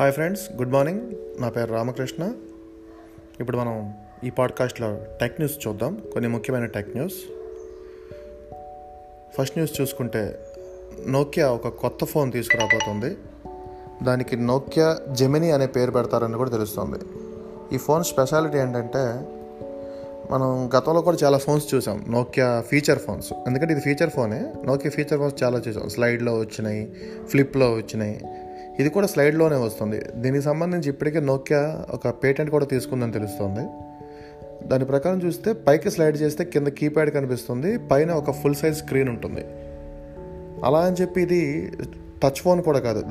Hi friends good morning. నా పేరు రామకృష్ణ. ఇప్పుడు మనం ఈ పాడ్కాస్ట్లో టెక్ న్యూస్ చూద్దాం. కొన్ని ముఖ్యమైన టెక్ న్యూస్. ఫస్ట్ న్యూస్ చూసుకుంటే నోకియా ఒక కొత్త ఫోన్ తీసుకురాబోతుంది. దానికి నోకియా జెమిని అనే పేరు పెడతారని కూడా తెలుస్తుంది. ఈ ఫోన్ స్పెషాలిటీ ఏంటంటే మనం గతంలో కూడా చాలా ఫోన్స్ చూసాం. Nokia feature phones. ఎందుకంటే ఇది ఫీచర్ ఫోనే. నోకియా ఫీచర్ ఫోన్స్ చాలా చూసాం. స్లైడ్లో వచ్చినాయి ఫ్లిప్లో వచ్చినాయి. ఇది కూడా స్లైడ్లోనే వస్తుంది. దీనికి సంబంధించి ఇప్పటికే నోకియా ఒక పేటెంట్ కూడా తీసుకుందని తెలుస్తుంది. దాని ప్రకారం చూస్తే పైకి స్లైడ్ చేస్తే కింద కీప్యాడ్ కనిపిస్తుంది. పైన ఒక ఫుల్ సైజ్ స్క్రీన్ ఉంటుంది. అలా అని చెప్పి ఇది టచ్ ఫోన్ కూడా కాదు.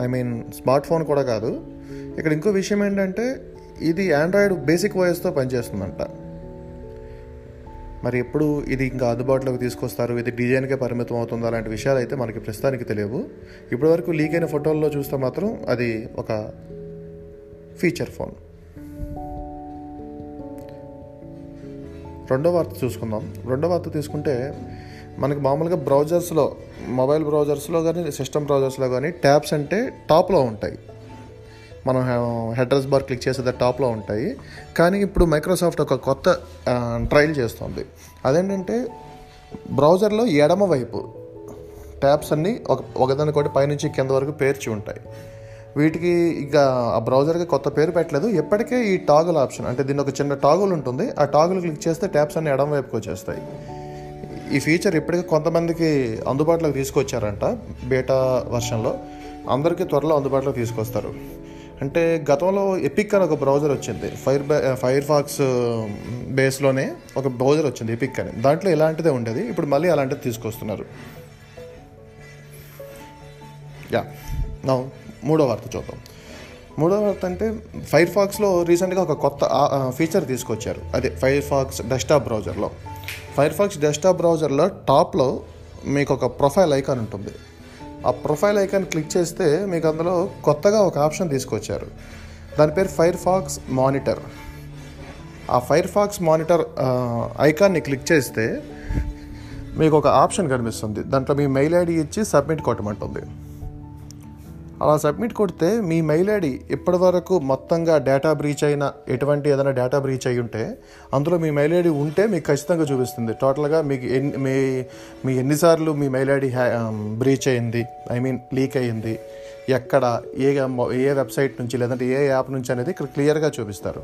ఐ మీన్ స్మార్ట్ ఫోన్ కూడా కాదు. ఇక్కడ ఇంకో విషయం ఏంటంటే ఇది ఆండ్రాయిడ్ బేసిక్ వాయిస్తో పనిచేస్తుందంట. మరి ఎప్పుడు ఇది ఇంకా అందుబాటులోకి తీసుకొస్తారు? ఇది డిజైన్కే పరిమితం అవుతుంది? అలాంటి విషయాలు అయితే మనకి ప్రస్తుతానికి తెలియవు. ఇప్పటివరకు లీక్ అయిన ఫోటోల్లో చూస్తే మాత్రం అది ఒక ఫీచర్ ఫోన్. రెండో వార్త చూసుకుందాం. రెండో వార్త తీసుకుంటే మనకి మామూలుగా బ్రౌజర్స్లో మొబైల్ బ్రౌజర్స్లో కానీ సిస్టమ్ బ్రౌజర్స్లో కానీ ట్యాబ్స్ అంటే టాప్లో ఉంటాయి. మనం హెడ్రస్ బార్ క్లిక్ చేసేది టాప్లో ఉంటాయి. కానీ ఇప్పుడు మైక్రోసాఫ్ట్ ఒక కొత్త ట్రయల్ చేస్తుంది. అదేంటంటే బ్రౌజర్లో ఎడమ వైపు ట్యాబ్స్ అన్నీ ఒక ఒకదానికొకటి పైనుంచి కింద వరకు పేర్చి ఉంటాయి. వీటికి ఇక ఆ బ్రౌజర్కి కొత్త పేరు పెట్టలేదు. ఎప్పటికే ఈ టాగుల్ ఆప్షన్ అంటే దీని ఒక చిన్న టాగుల్ ఉంటుంది. ఆ టాగుల్ క్లిక్ చేస్తే ట్యాబ్స్ అన్ని ఎడమ వైపుకి వచ్చేస్తాయి. ఈ ఫీచర్ ఇప్పటికే కొంతమందికి అందుబాటులోకి తీసుకొచ్చారంట బేటా వర్షన్లో. అందరికీ త్వరలో అందుబాటులోకి తీసుకొస్తారు. అంటే గతంలో ఎపిక్ అని ఒక బ్రౌజర్ వచ్చింది. ఫైర్ ఫైర్ ఫాక్స్ బేస్లోనే ఒక బ్రౌజర్ వచ్చింది ఎపిక్ అని. దాంట్లో ఇలాంటిదే ఉండేది. ఇప్పుడు మళ్ళీ అలాంటిది తీసుకొస్తున్నారు. యా. నా మూడో వార్త చూద్దాం. మూడో వార్త అంటే ఫైర్ ఫాక్స్లో రీసెంట్గా ఒక కొత్త ఫీచర్ తీసుకొచ్చారు. అదే ఫైర్ ఫాక్స్ డెస్క్టాప్ బ్రౌజర్లో ఫైర్ ఫాక్స్ డెస్క్టాప్ బ్రౌజర్లో టాప్లో మీకు ఒక ప్రొఫైల్ ఐకాన్ ఉంటుంది. ఆ ప్రొఫైల్ ఐకాన్ క్లిక్ చేస్తే మీకు అందులో కొత్తగా ఒక ఆప్షన్ తీసుకొచ్చారు. దాని పేరు ఫైర్ ఫాక్స్ మానిటర్. ఆ ఫైర్ ఫాక్స్ మానిటర్ ఐకాన్ని క్లిక్ చేస్తే మీకు ఒక ఆప్షన్ కనిపిస్తుంది. దాంట్లో మీ మెయిల్ ఐడి ఇచ్చి సబ్మిట్ కొట్టమంటుంది. అలా సబ్మిట్ కొడితే మీ మెయిల్ ఐడి ఇప్పటి వరకు మొత్తంగా డేటా బ్రీచ్ అయిన ఎటువంటి ఏదైనా డేటా బ్రీచ్ అయి ఉంటే అందులో మీ మెయిల్ ఐడి ఉంటే మీకు ఖచ్చితంగా చూపిస్తుంది. టోటల్గా మీకు ఎన్ని మీ మీ ఎన్నిసార్లు మీ మెయిల్ ఐడి హ్యా బ్రీచ్ అయింది ఐ మీన్ లీక్ అయ్యింది ఎక్కడ ఏ ఏ వెబ్సైట్ నుంచి లేదంటే ఏ యాప్ నుంచి అనేది ఇక్కడ క్లియర్గా చూపిస్తారు.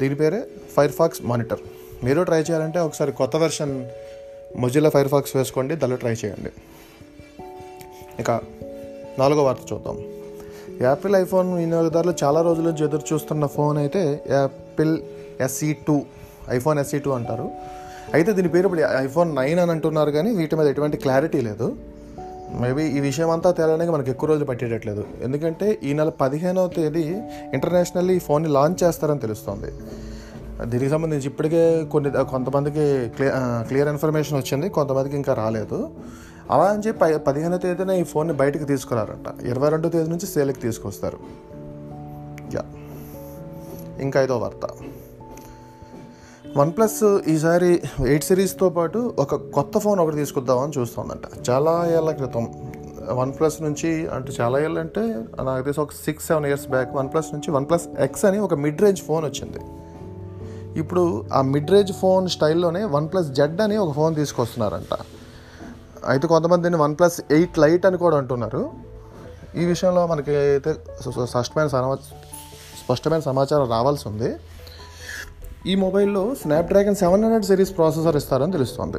దీని పేరే ఫైర్ ఫాక్స్ మానిటర్. మీరు ట్రై చేయాలంటే ఒకసారి కొత్త వెర్షన్ మొజిల్లా ఫైర్ ఫాక్స్ వేసుకోండి దానిలో ట్రై చేయండి. ఇక నాలుగో వార్త చూద్దాం. యాపిల్ ఐఫోన్ వినియోగదారులు చాలా రోజుల నుంచి ఎదురు చూస్తున్న ఫోన్ అయితే Apple SE two iPhone SE two అంటారు. అయితే దీని పేరు ఇప్పుడు ఐఫోన్ నైన్ అని అంటున్నారు కానీ వీటి మీద ఎటువంటి క్లారిటీ లేదు. మేబీ ఈ విషయం అంతా తేలడానికి మనకి ఎక్కువ రోజులు పట్టేటట్లేదు. ఎందుకంటే ఈ నెల పదిహేనవ తేదీ ఇంటర్నేషనల్లీ ఈ ఫోన్ని లాంచ్ చేస్తారని తెలుస్తుంది. దీనికి సంబంధించి ఇప్పటికే కొన్ని కొంతమందికి క్లియర్ క్లియర్ ఇన్ఫర్మేషన్ వచ్చింది కొంతమందికి ఇంకా రాలేదు. అలా అని చెప్పి పదిహేనో తేదీన ఈ ఫోన్ని బయటకు తీసుకురారంట. ఇరవై రెండో తేదీ నుంచి సేల్కి తీసుకొస్తారు. యా. ఇంకా ఐదో వార్త. వన్ప్లస్ ఈసారి ఎయిట్ సిరీస్తో పాటు ఒక కొత్త ఫోన్ ఒకటి తీసుకొద్దామని చూస్తుందంట. చాలా ఏళ్ళ క్రితం. వన్ ప్లస్ నుంచి అంటే చాలా ఏళ్ళు అంటే నాకు తెలిసి ఒక six seven years back OnePlus నుంచి వన్ ప్లస్ ఎక్స్ అని ఒక మిడ్ రేంజ్ ఫోన్ వచ్చింది. ఇప్పుడు ఆ మిడ్ రేంజ్ ఫోన్ స్టైల్లోనే వన్ ప్లస్ జెడ్ అని ఒక ఫోన్ తీసుకొస్తున్నారంట. అయితే కొంతమంది దీన్ని వన్ ప్లస్ ఎయిట్ లైట్ అని కూడా అంటున్నారు. ఈ విషయంలో మనకి అయితే స్పష్టమైన సమా స్పష్టమైన సమాచారం రావాల్సి ఉంది. ఈ మొబైల్లో Snapdragon seven hundred series processor ఇస్తారని తెలుస్తుంది.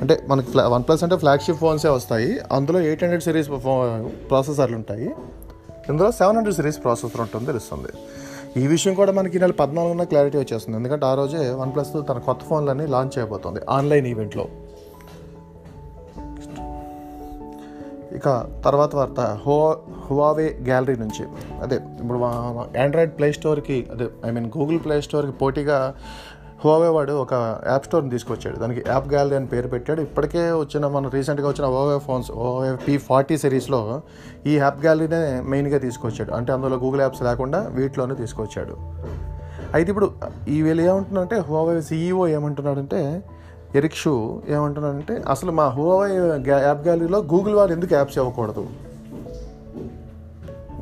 అంటే మనకి వన్ ప్లస్ అంటే ఫ్లాగ్షిప్ ఫోన్సే వస్తాయి. అందులో ఎయిట్ హండ్రెడ్ సిరీస్ ప్రాసెసర్లు ఉంటాయి. ఇందులో సెవెన్ హండ్రెడ్ సిరీస్ ప్రాసెసర్ ఉంటుంది తెలుస్తుంది. ఈ విషయం కూడా మనకి నెల పద్నాలుగున క్లారిటీ వచ్చేస్తుంది. ఎందుకంటే ఆ రోజే వన్ ప్లస్ తన కొత్త ఫోన్లన్నీ లాంచ్ అయిపోతుంది ఆన్లైన్ ఈవెంట్లో. ఇక తర్వాత వార్త. హో హువావే గ్యాలరీ నుంచి. అదే ఇప్పుడు ఆండ్రాయిడ్ ప్లే స్టోర్కి అదే ఐ మీన్ గూగుల్ ప్లే స్టోర్కి పోటీగా హువావే వాడు ఒక యాప్ స్టోర్ని తీసుకొచ్చాడు. దానికి యాప్ గ్యాలరీ అని పేరు పెట్టాడు. ఇప్పటికే వచ్చిన మన రీసెంట్గా వచ్చిన Huawei phones Huawei P forty సిరీస్లో ఈ యాప్ గ్యాలరీనే మెయిన్గా తీసుకొచ్చాడు. అంటే అందులో గూగుల్ యాప్స్ లేకుండా వీటిలోనే తీసుకొచ్చాడు. అయితే ఇప్పుడు ఈ వీళ్ళు ఏమంటున్నారంటే హువావే సీఈఓ ఏమంటున్నాడంటే ఎరిక్ షూ ఏమంటున్నాడంటే అసలు మా హువావే యాప్ గ్యాలరీలో గూగుల్ వారు ఎందుకు యాప్స్ ఇవ్వకూడదు?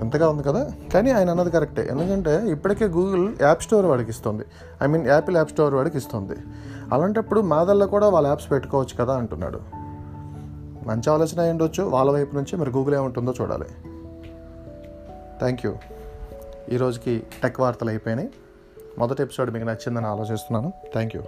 ఎంతగా ఉంది కదా? కానీ ఆయన అన్నది కరెక్టే. ఎందుకంటే ఇప్పటికే గూగుల్ యాప్ స్టోర్ వాడికి ఇస్తుంది. I mean Apple app store వాడికి ఇస్తుంది. అలాంటప్పుడు మాదల్లో కూడా వాళ్ళ యాప్స్ పెట్టుకోవచ్చు కదా అంటున్నాడు. మంచి ఆలోచన ఉండొచ్చు. వాళ్ళ వైపు నుంచి మరి గూగుల్ ఏముంటుందో చూడాలి. థ్యాంక్ యూ ఈరోజుకి టెక్ వార్తలు అయిపోయినాయి. మొదటి ఎపిసోడ్ మీకు నచ్చిందని ఆలోచిస్తున్నాను. Thank you